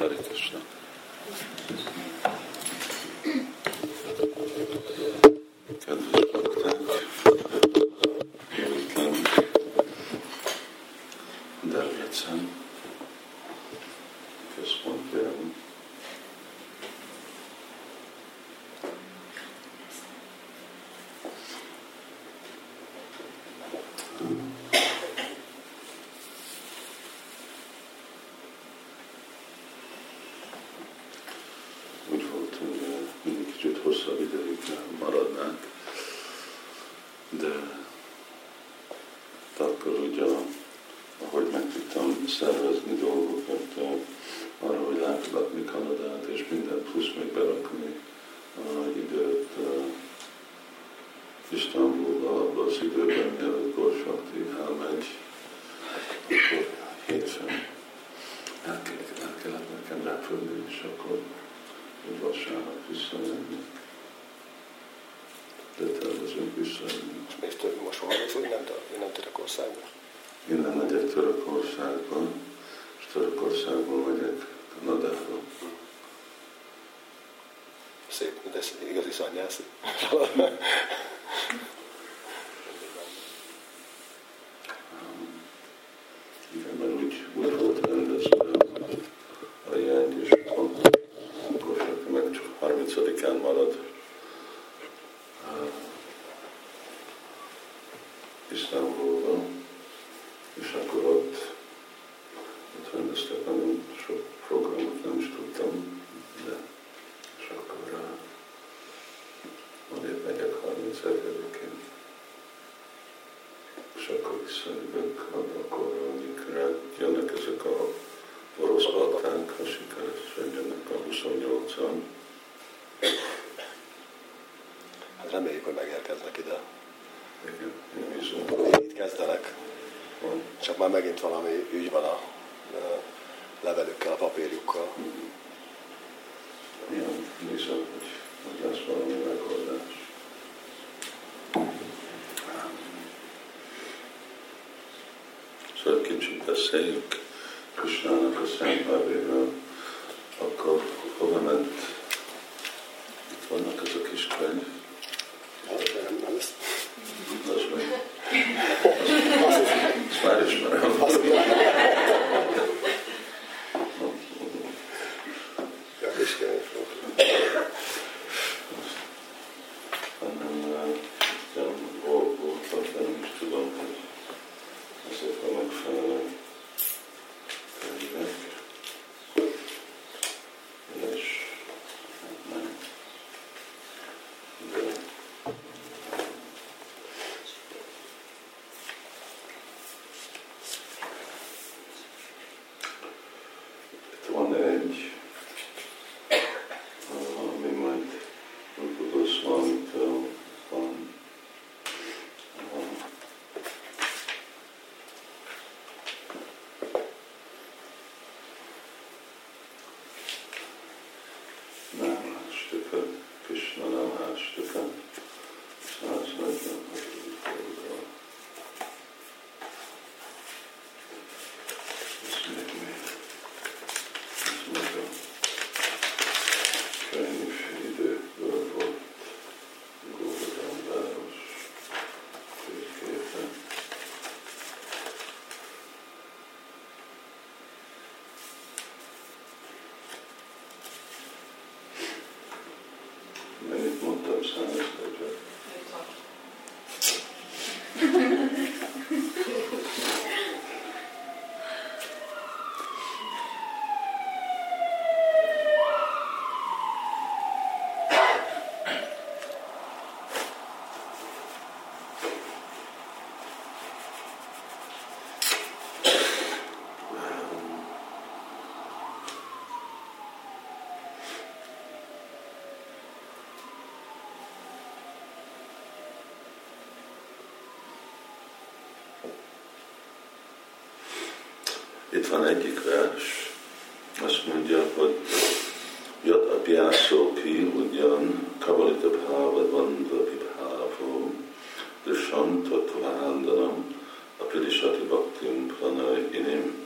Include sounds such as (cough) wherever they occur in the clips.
Харикришна. És akkor hogy vasárnap visszajönni. De tervezünk visszajönni. És több most az, hogy nem, nem Törökországban? Innen megyek Törökországba, és Törökországból megyek Kanadába. Szép, de ez igazi szanyász. Igen, mert úgy, úgy reméljük, hogy megérkeznek ide. Bízom. Itt kezdenek. Csak már megint valami ügy van a levelükkel, a papírjukkal. Igen, bízom, hogy, lesz valami megoldás. Szóval kicsit beszéljünk Krisnának a szent nevéről, akkor hova ment? Itt van egyik vers, azt mondja, hogy Jat abhyászópi ugyan kavalita bhava vanda vibhavo dusam tattvandanam apirisati bhaktim pranay inim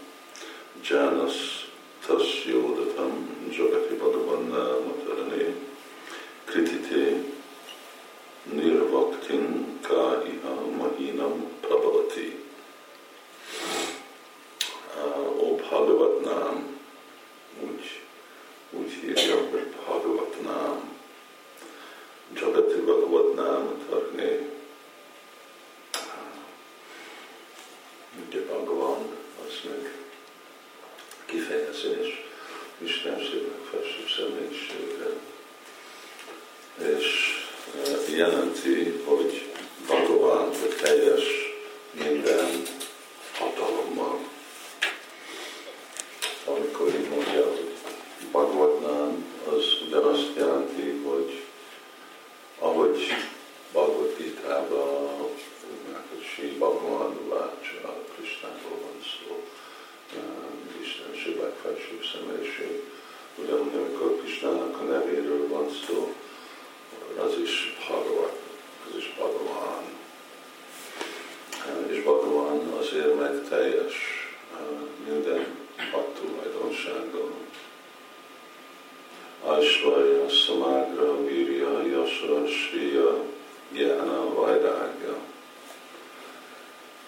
Asvaya, Samagra, Virya, Yasra, Shriya, Gyana, Vairagya.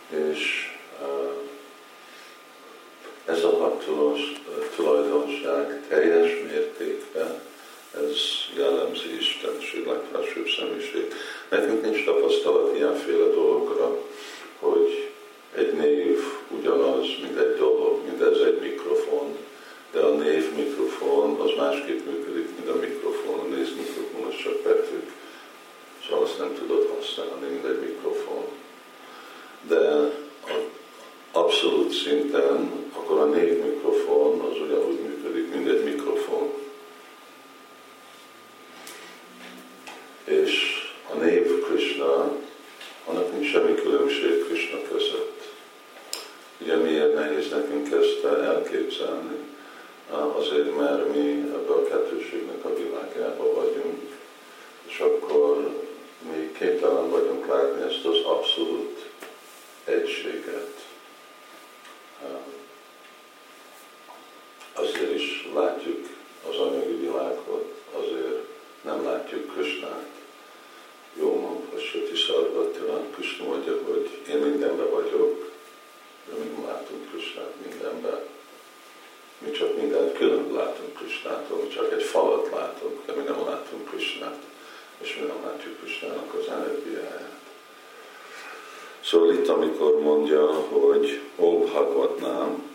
És ez a hat tulajdonság teljes mértékben ez jellemzi Isten, Sillák felsőbb személyiség. Nekünk nincs tapasztalat ilyenféle dolgok azért, mert mi ebbe a kettőségnek a világába vagyunk, és akkor mi képtelen vagyunk látni ezt az abszolút egységet. Krisnától, csak egy falat látok, de mi nem látunk Krisnát, és mi nem látjuk Krisnának az energiáját. Szóval itt, amikor mondja, hogy ó, Bhagavatnám,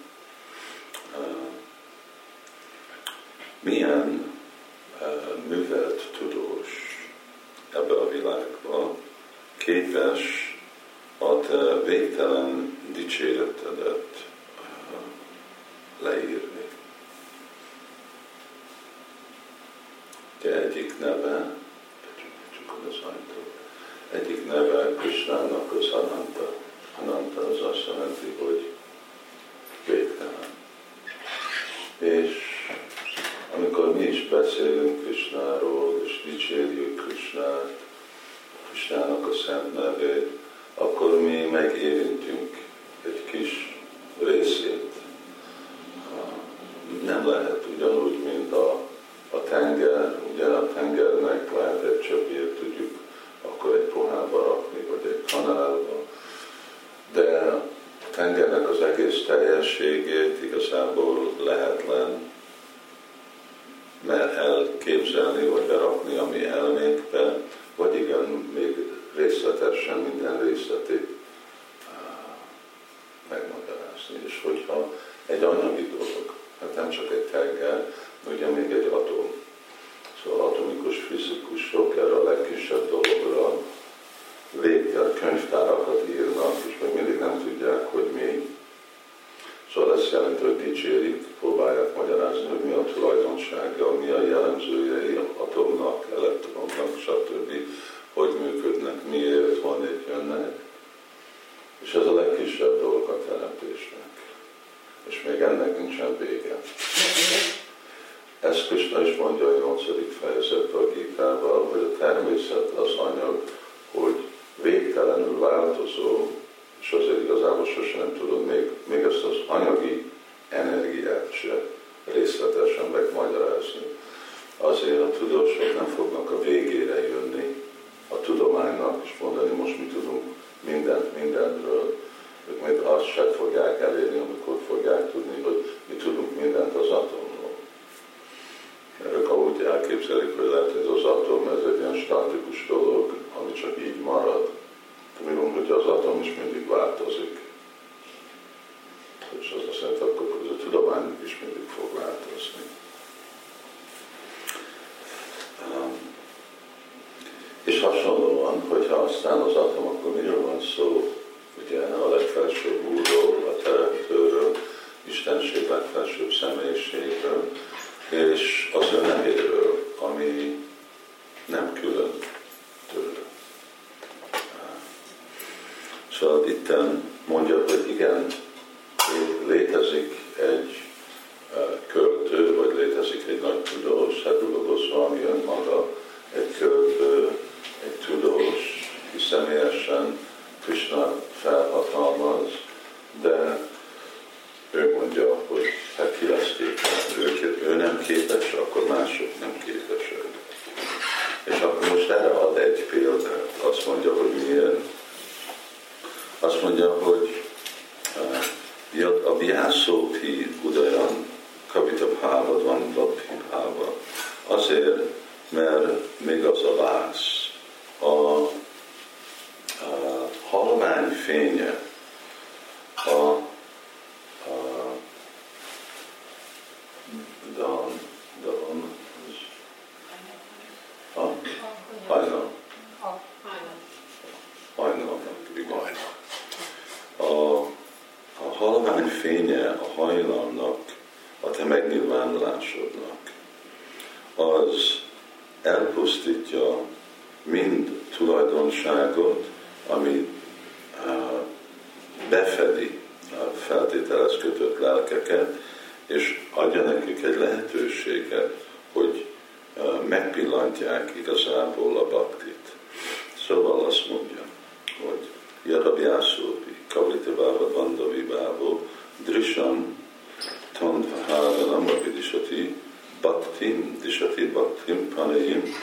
eh, milyen eh, művelt tudós ebbe a világba képes Ugye egyik neve, csak az ajtó, egyik neve Krisnának az Ananta. Ananta az azt jelenti, hogy végtelen. És amikor mi is beszélünk Krisnáról, és dicsérjük Krisnát, Krisnának a szent nevét, akkor mi megérintjük Az azt jelenti, akkor a tudomány is mindig fog változni. És hasonlóan, hogyha aztán az atom, akkor miről van szó? Ugye a legfelsőbb úrról, a teremtőről, Istenség legfelsőbb személyiségről, és az önéről, ami nem külön tőle. Szóval itt mondja, hogy igen, létezik egy költő, vagy létezik egy nagy tudós, hát Goswami önmaga, egy költő, egy tudós, ki személyesen Krishna felhatalmaz, de ő mondja, hogy hát ki lesz képes, ő, ő nem képes, akkor mások nem képesek. És akkor most erre ad egy példát, azt mondja, hogy milyen. Azt mondja, hogy uh, a Vyásópi Udayan Kavita Bhava Dvanvabhi Bhava azért, mert még az a vász, a, a halvány fénye, a, a dan, dan, a hajnal, hajnalnak, igen. A, a halvány fénye a hajnalnak, a te megnyilvánulásodnak, az elpusztítja mind tulajdonságot, ami befedi a feltételez kötött lelkeket, és adja nekik egy lehetőséget, hogy megpillantják igazából a baktit. Szóval azt mondja, hogy Yadabjászópi, Kavlita Vandavi Bávo, Drisham, Tandvaháranam, Avidisati, Bhaktim, Dishati Bhaktim, Panayim,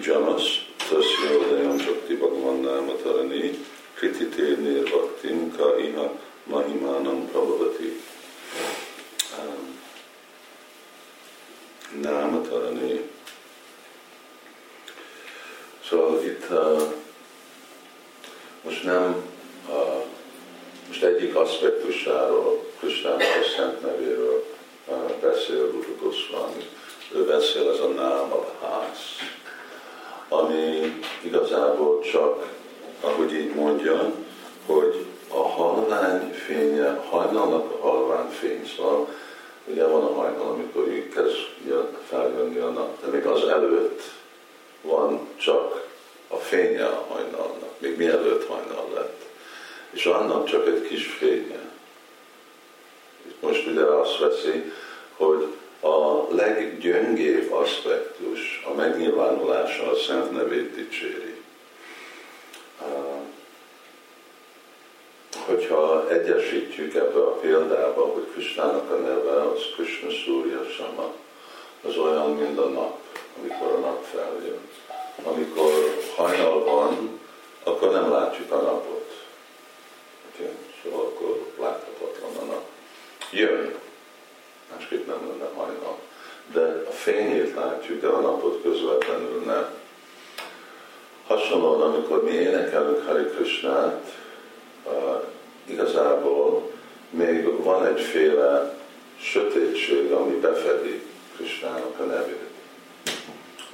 Janas, Tasya Udayam Shakti Bhagavan Nama Tarani, Kritite Nirvaktim, Ka Iha Mahimanam Prabhavati. Nama Tarani. Szóval itt uh, most nem uh, most egyik aspektusáról, Kristának a szent nevéről beszél Rupa Goswami. Ő beszél ez a náma ház, ami igazából csak, ahogy így mondja, hogy a halvány fénye, hajnalnak a halvány fény, szóval ugye van a hajnal, amikor így kezd feljönni a nap, de még az előtt van csak a fénye a hajnalnak, még mielőtt hajnal lett. És annak csak egy kis fénye. Most ugye veszi, hogy a leggyöngébb aspektus, a megnyilvánulása a Szent nevét dicséri. Hogyha egyesítjük ebbe a példába, hogy Kristának a neve az Krishna Surya Sama, az olyan, mint a nap, amikor a nap feljön. Amikor hajnal van, akkor nem látjuk a napot. Okay? Szóval akkor láthatatlan a nap. Jön, másképp nem lenne hajnal. De a fényét látjuk, de a napot közvetlenül nem. Hasonlóan, amikor mi énekelünk Hari Krishnát, igazából még van egyféle sötétség, ami befedi Krisnának a nevét.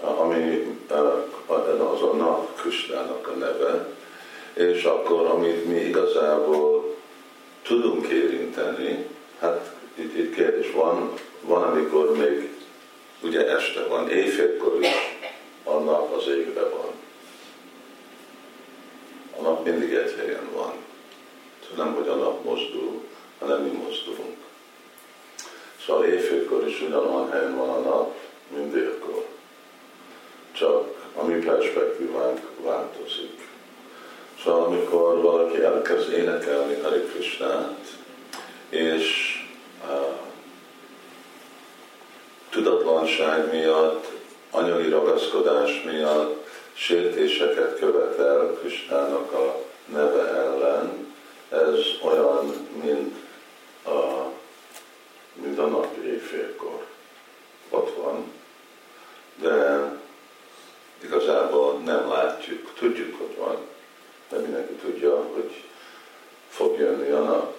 Ami az a nap Krisnának a neve, és akkor, amit mi igazából tudunk érinteni, hát itt, itt kérdés van, van, amikor még ugye este van, éjfélkor is a nap az égbe van. A nap mindig egy helyen van. Nem, hogy a nap mozdul, hanem mi mozdulunk. Szóval éjfélkor is ugyanolyan helyen van a nap, mint délkor. Csak a mi perspektívánk változik. Szóval amikor valaki elkezd énekelni Hari Krishnát, és tudatlanság miatt anyagi ragaszkodás miatt sértéseket követel Krisnának a neve ellen, ez olyan, mint a, mint a nap éjfélkor. Ott van, de igazából nem látjuk. Tudjuk, hogy van, de mindenki tudja, hogy fog jönni a nap.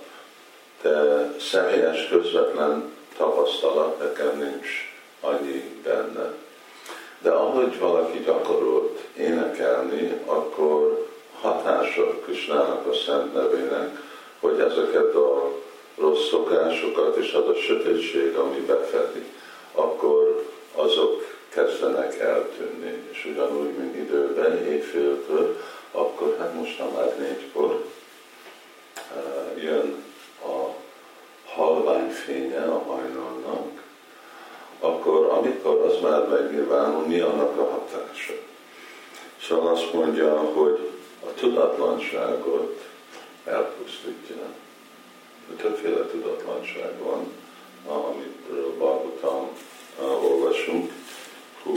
De személyes, közvetlen tapasztalat nekem nincs annyi benne. De ahogy valaki gyakorolt énekelni, akkor hatása Krisnának a szent nevének, hogy ezeket a rossz szokásokat és az a sötétség, ami befedi, akkor azok kezdenek eltűnni. És ugyanúgy, mint időben, éjféltől, akkor hát most már négykor uh, jön a halvány fénye a hajnalnak, akkor amikor az már megnyilvánul, mi annak a hatása? Szóval azt mondja, hogy a tudatlanságot elpusztítja. Többféle tudatlanság van, amiről Bhagavatam olvasunk. Hú,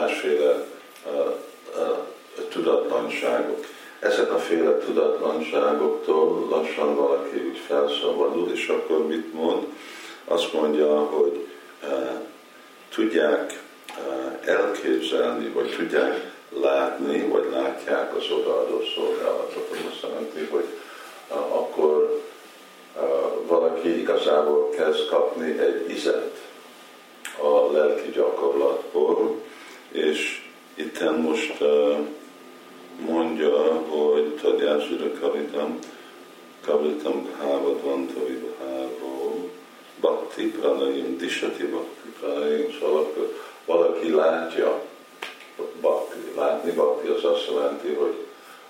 másféle tudatlanságok. Ezek a féle tudatlanságoktól lassan valaki úgy felszabadul, és akkor mit mond? Azt mondja, hogy tudják elképzelni, vagy tudják látni, vagy látják az odaadó szolgálatot. Azt jelenti, hogy akkor valaki igazából kezd kapni egy izet a lelki gyakorlatból, és itt most mondja, hogy Tadjásira Kalitam, Kalitam Hávadvanta Vibháró, Bhakti Pranayim, Disati Bhakti Pranayim, szóval akkor valaki látja, Bhakti, látni Bhakti az azt jelenti, hogy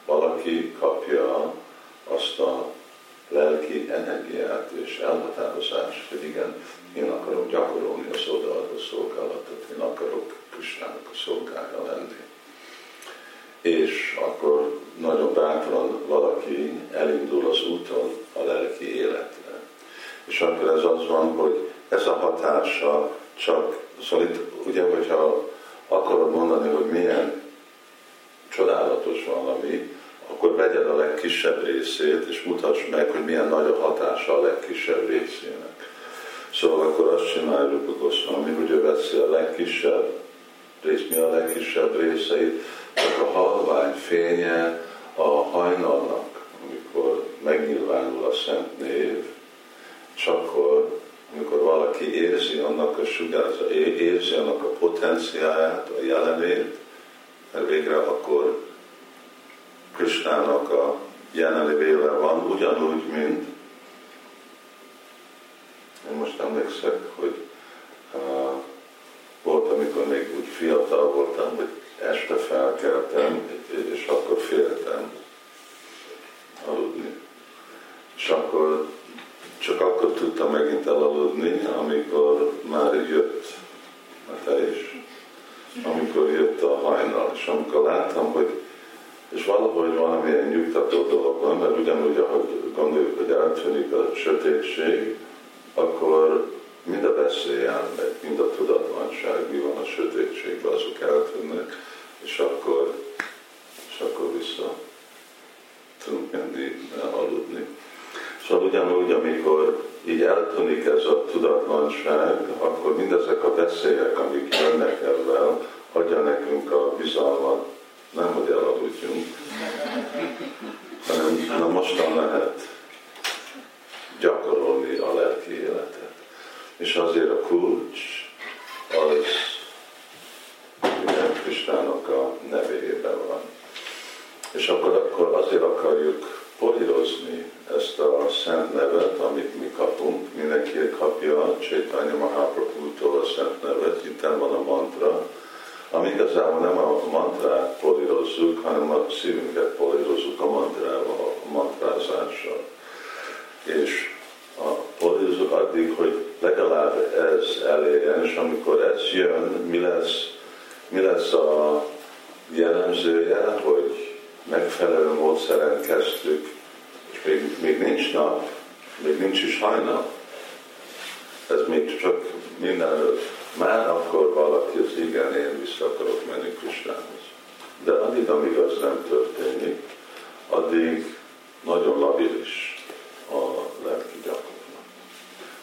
valaki kapja azt a lelki energiát és elhatározást, hogy igen, én akarok gyakorolni az odaadó szolgálatot, én akarok Krisnának a szolgája lenni. És akkor nagyon bátran valaki elindul az úton a lelki életre. És akkor ez az van, hogy ez a hatása csak, szóval itt ugye, hogyha akarod mondani, hogy milyen csodálatos valami, akkor vegyed a legkisebb részét, és mutass meg, hogy milyen nagy a hatása a legkisebb részének. Szóval akkor azt csináljuk a Goszvami, hogy ő veszi a legkisebb rész, mi a legkisebb részeit, csak a halvány fénye a hajnalnak, amikor megnyilvánul a szent név, és akkor, amikor valaki érzi annak a sugárza, érzi annak a potenciáját, a jelenét, mert végre akkor Kristának a jelenlévéle van, ugyanúgy, mint most emlékszek, hogy uh, volt, amikor még úgy fiatal voltam, hogy este felkeltem, és akkor féltem aludni. És akkor csak akkor tudtam megint elaludni, amikor már jött a te is, amikor jött a hajnal, és amikor láttam, hogy és valahogy valamilyen nyugtató dolog van, mert ugyanúgy, ahogy gondoljuk, hogy eltűnik a sötétség, akkor mind a veszély elmegy, mind a tudatlanság, mi van a sötétségben, azok eltűnnek, és akkor, és akkor vissza tudunk menni, aludni. Szóval ugyanúgy, amikor így eltűnik ez a tudatlanság, akkor mindezek a veszélyek, amik jönnek ebben, adja nekünk a bizalmat nem hogy elaludjunk, hanem na mostan lehet gyakorolni a lelki életet. És azért a kulcs az minden Kristának a nevében van. És akkor, akkor azért akarjuk polírozni ezt a szent nevet, amit mi kapunk, Csaitanya Mahaprabhu-tól a szent nevet, itt van a mantra, ami igazából nem a mantrát polírozzuk, hanem a szívünket polírozzuk a mantrával, a mantrázással. És a polírozzuk addig, hogy legalább ez elérjen, és amikor ez jön, mi lesz, mi lesz a jellemzője, hogy megfelelő módszeren kezdtük, és még, még nincs nap, még nincs is hajnal. Ez még csak mindenről. Már akkor valaki az igen, én vissza akarok menni Kristához. De addig, amíg az nem történik, addig nagyon labilis a lelki gyakorlat.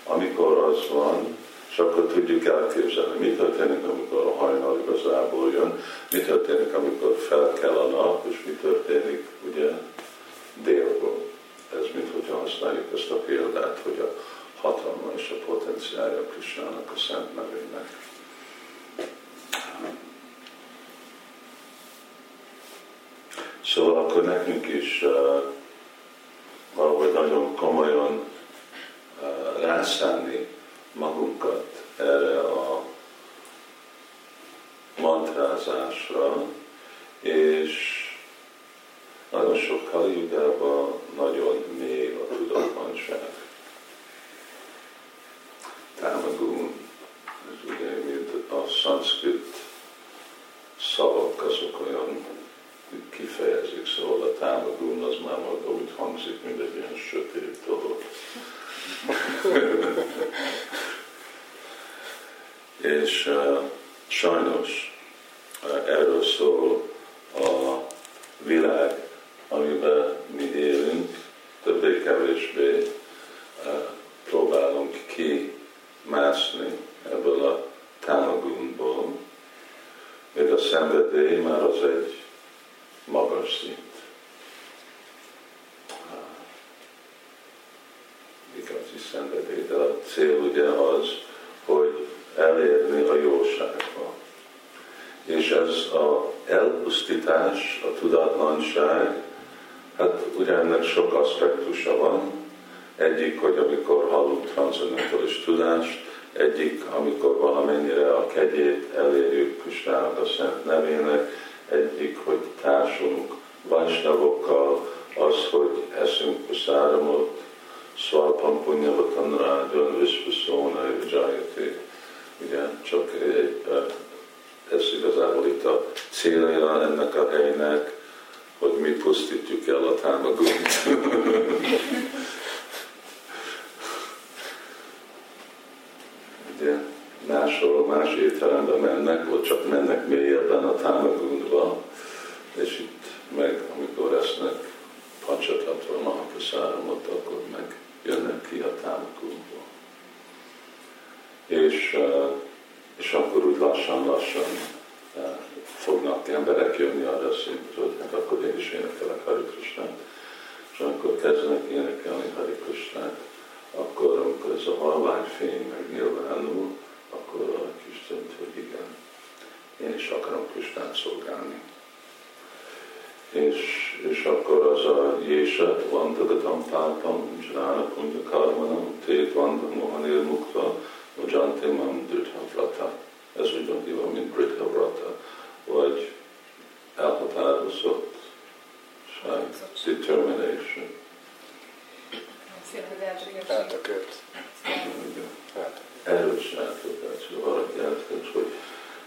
Amikor az van, és akkor tudjuk elképzelni, mi történik, amikor a hajnal igazából jön, mi történik, amikor fel kell a nap, és mi történik ugye délból. Ez mint hogyha használjuk ezt a példát, hogy a hatalma és a potenciálja Krisnának, a szent nevének. Szóval akkor nekünk is uh, valahogy nagyon komolyan uh, rászánni magunkat erre a mantrázásra, és nagyon sok Kaliugában nagyon mély a tudatlanság. Támagún, ez ugye, mint a szanszkrit szavak, azok olyan kifejezik, szóval a támagún az már maga úgy hangzik, mint egy ilyen sötét dolog. És uh, sajnos uh, erről szól a világ, amiben mi élünk, többé-kevésbé uh, próbálunk kimászni ebből a támagunkból, még a szenvedély már az egy magas szint. Igazi szenvedély, de a cél ugye az, hogy elérni a jóságba. És ez a elpusztítás, a tudatlanság, hát ugye ennek sok aspektusa van. Egyik, hogy amikor hallunk transzendentális tudást, egyik, amikor valamennyire a kegyét elérjük Kristának a szent nevének, egyik, hogy társulunk vajsnavokkal, az, hogy eszünk száramot, Svapam punyavatam rágyan viszpuszóna jajati. Ugye, csak egy, ez igazából itt a célja ennek a helynek, hogy mi pusztítjuk el a támagunt. (laughs) Ugye, máshol, más étterembe mennek, vagy csak mennek mélyebben a támaguntba, és itt meg, amikor esznek pancsatatva mahapraszáramot, akkor meg jönnek ki a támagunkból. És, és akkor úgy lassan-lassan fognak emberek jönni arra a szintre, hogy hát akkor én is énekelek Hari Krishnát. És amikor kezdenek énekelni Hari Krishnát, akkor, amikor ez a halványfény megnyilvánul, akkor a kis hogy igen, én is akarom Krishnát szolgálni. És, és akkor az a Jésa, Vandagatam Pápam, Jnana Punya Karmanam, Tét Vanda Mohanil Mukta, Ujante Mam Dritha Vrata. Ez ugyanúgy van, mint Dritha Vrata, vagy elhatározott determination. Eltökélt. Erős eltökélt. Arra jelentkezik, hogy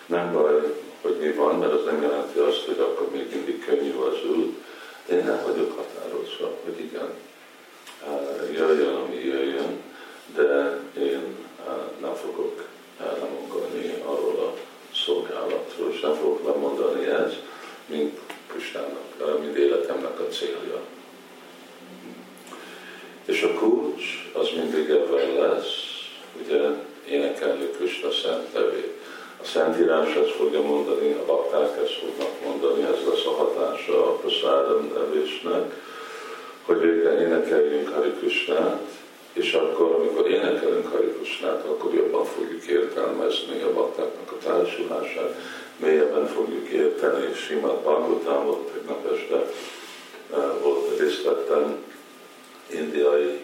nem baj, hogy mi van, mert az nem jelenti azt, hogy akkor még mindig könnyű az út. Én nem vagyok határozva, hogy igen, jöjjön, ami jöjjön, de én nem fogok lemondani arról a szolgálatról, és nem fogok lemondani ez, mint Kristának, mint életemnek a célja. És a kulcs az mindig ebben lesz, ugye énekelni Krishna szent nevét a Szentírás ezt fogja mondani, a bakták ezt fognak mondani, ez lesz a hatása a prasádam nevésnek, hogy végre énekeljünk Hari Krishnát, és akkor, amikor énekelünk Hari Krishnát, akkor jobban fogjuk értelmezni a baktáknak a társulását, mélyebben fogjuk érteni, és Simát Bhagavatamot tegnap este uh, volt részt vettem, indiai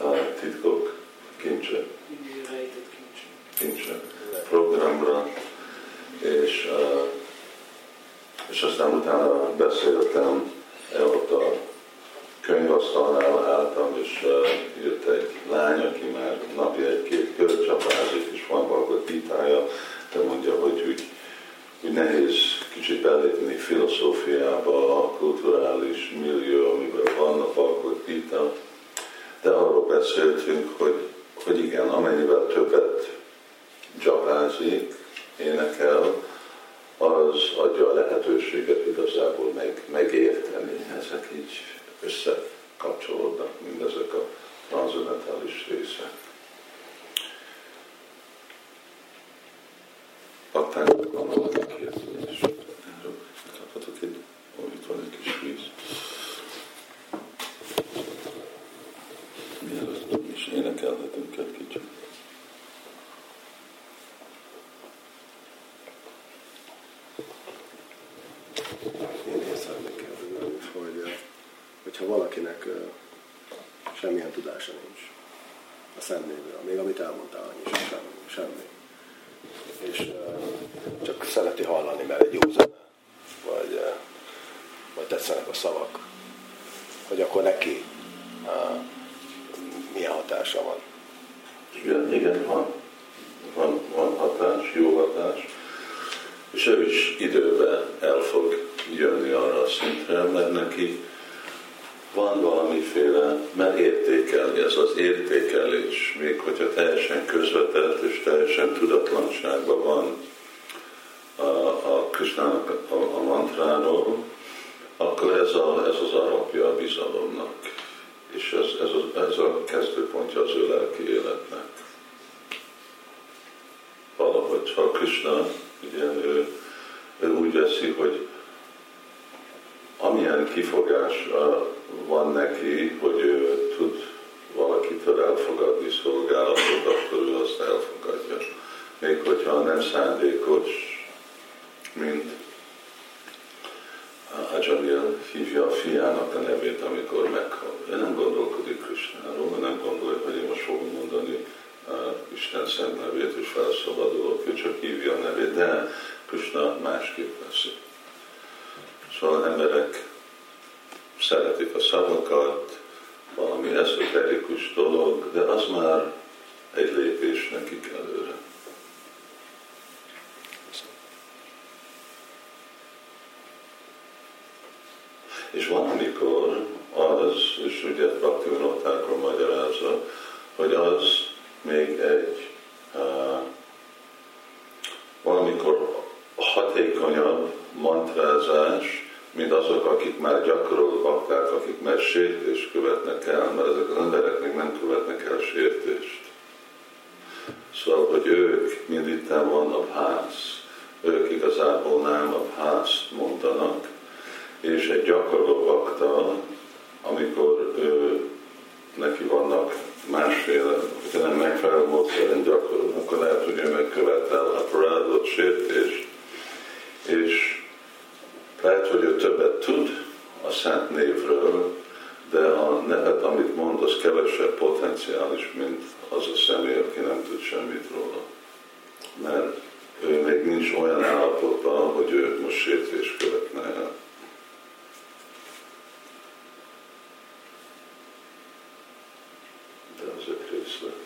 uh, titkok kincse. Nincsen programra, és, és aztán utána beszéltem ott a könyvasztalnál álltam, és uh, jött egy lány, aki már napi egy-két körcsapázik, és van valahol vitája, de mondja, hogy úgy, úgy nehéz kicsit belépni filozófiába, a kulturális millió, amiben vannak valahol vita. De arról beszéltünk, hogy hogy igen, amennyivel többet gyapázik, énekel, az adja a lehetőséget igazából meg, megérteni. Ezek így összekapcsolódnak, mindezek a transzendentális részek. Aztán van valaki kérdés. Kaphatok egy, itt van egy kis víz. Mielőtt is énekelhetünk egy kicsit. Én észrevékelem, hogy eh, hogyha valakinek semmilyen tudása nincs a Szentnévről, még amit elmondtál, annyi sem semmi. És csak szereti hallani, mert egy jó zene, vagy, vagy tetszenek a szavak, hogy akkor neki milyen hatása van. Igen, igen, van. Van, van hatás, jó hatás. És ő is időben el fog jönni arra a szintre, mert neki van valamiféle, mert értékelni, ez az értékelés, még hogyha teljesen közvetett és teljesen tudatlanságban van a, a Krisnának a, a mantráról, akkor ez, a, ez az alapja a bizalomnak. És ez, ez, a, ez a kezdőpontja az ő lelki életnek. Valahogy, ha Krishna, ugye ő, ő úgy veszi, hogy amilyen kifogás van neki, hogy ő tud valakitől elfogadni szolgálatot, akkor ő azt elfogadja. Még hogyha nem szándékos, mint Ajamil hívja a fiának a nevét, amikor meghal. Ő nem gondolkodik Krisnáról, nem gondolja, hogy én most fogom mondani uh, Isten szent nevét, és felszabadulok, ő csak hívja a nevét, de Krishna másképp veszi. Szóval emberek szeretik a szavakat, valami eszoterikus dolog, de az már egy lépés nekik előre. És valamikor az, és ugye Bhakti magyarázza, hogy az még egy uh, valamikor hatékonyabb mantrázás, mint azok, akik már gyakoroló bakták, akik már sértést követnek el, mert ezek az emberek még nem követnek el sértést. Szóval, hogy ők mind itt van a ház, ők igazából nem a ház mondanak, és egy gyakorló bakta, amikor ő, neki vannak másféle, hogyha nem megfelelő módszeren gyakorol, akkor lehet, hogy ő megkövetel a parádot, sértést, és lehet, hogy ő többet tud a szent névről, de a nevet, amit mond, az kevesebb potenciális, mint az a személy, aki nem tud semmit róla. Mert ő még nincs olyan állapotban, hogy ő most sértést követne el. De az egy részlet.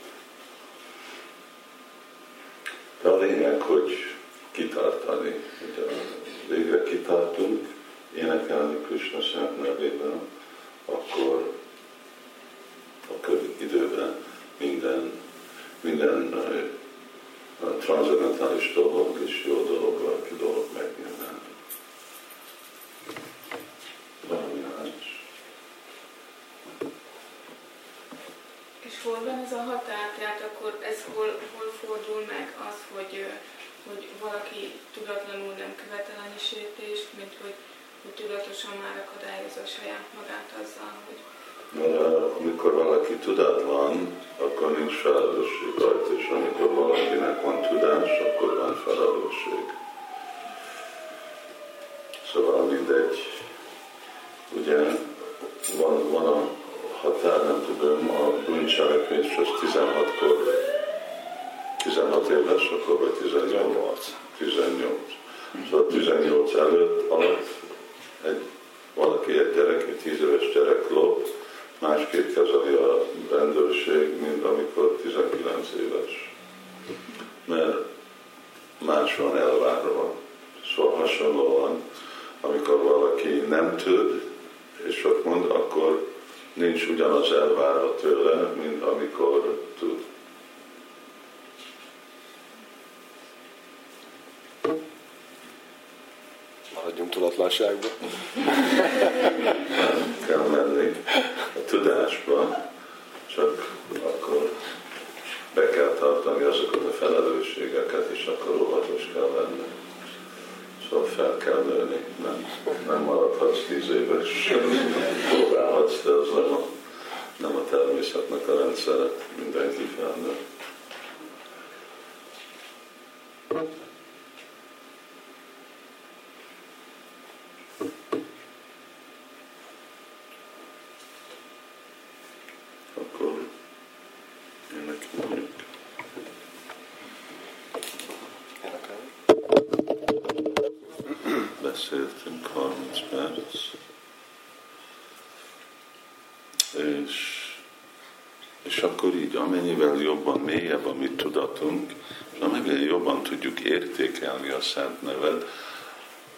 De a lényeg, hogy kitartani. Ugye végre kitartunk énekelni Krishna szent nevében, akkor, akkor időben minden, minden a transzendentális dolog és jó dolog, lelki dolog más. És hol van ez a határ? Tehát akkor ez hol, hol fordul meg az, hogy hogy valaki tudatlanul nem követel annyi sértést, mint hogy, hogy tudatosan már akadályozza saját magát azzal, hogy... Amikor valaki tudatlan, akkor nincs felelősség rajta, és amikor valakinek van tudás, akkor van felelősség. Szóval mindegy, ugye van, van a határ, nem tudom, a bűncselekvés az 16-kor 16 éves, akkor vagy 18. 18. Szóval 18 előtt alatt egy, valaki egy gyerek, egy 10 éves gyerek lop, másképp kezeli a rendőrség, mint amikor 19 éves. Mert más van elvárva. Szóval hasonlóan, amikor valaki nem tud, és ott mond, akkor nincs ugyanaz elvárva tőle, mint amikor tud. Maradjunk tudatlanságba. kell menni a tudásba, csak akkor tartani azokat a felelősségeket, és akkor óvatos kell lenni. Szóval fel kell nőni, nem, nem maradhatsz tíz éves, próbálhatsz, de az nem a, nem a természetnek a rendszere, mindenki felnő. Akkor ennek mondjuk Énekelni. Beszéltünk 30 perc, és, és akkor így, amennyivel jobban mélyebb a mi tudatunk, és amennyivel jobban tudjuk értékelni a Szent Nevet,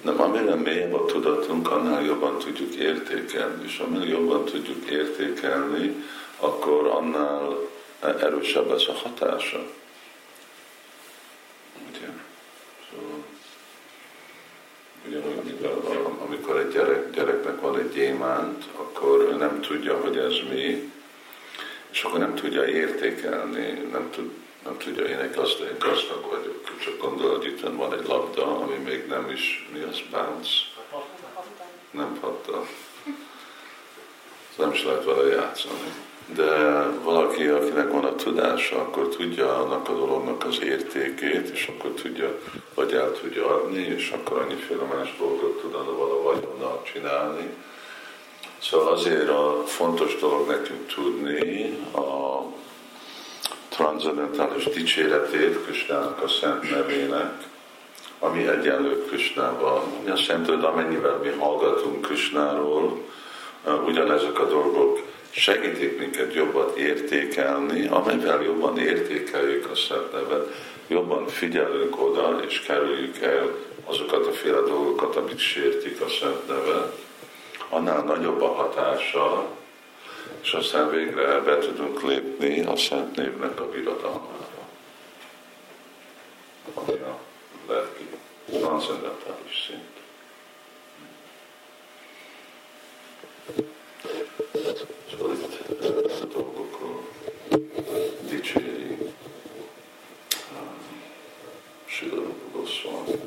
nem, amire mélyebb a tudatunk, annál jobban tudjuk értékelni, és amire jobban tudjuk értékelni, akkor annál erősebb lesz a hatása. Ugye? Szóval, ugyanúgy, mint a- amikor egy gyerek, gyereknek van egy gyémánt, akkor ő nem tudja, hogy ez mi, és akkor nem tudja értékelni, nem, tud, nem tudja, én egy gazdag, én gazdag vagyok. Csak gondol, hogy itt van egy labda, ami még nem is, mi az, bounce? Nem patta. Nem is lehet vele játszani. De valaki, akinek van a tudása, akkor tudja annak a dolognak az értékét, és akkor tudja, vagy el tudja adni, és akkor annyiféle más dolgot tud vala vagyonnal csinálni. Szóval azért a fontos dolog nekünk tudni a transzendentális dicséretét Krisnának a szent nevének, ami egyenlő Krisnával. Azt jelenti, hogy amennyivel mi hallgatunk Krisnáról, ugyanezek a dolgok segítik minket jobban értékelni, amelyvel jobban értékeljük a Szent Nevet, jobban figyelünk oda, és kerüljük el azokat a féle dolgokat, amik sértik a Szent Nevet, annál nagyobb a hatása, és aztán végre be tudunk lépni a Szent Névnek a birodalmába. Ami a lelki, transzendentális szint. Szóval itt a dolgokról dicséri Sila Goswami.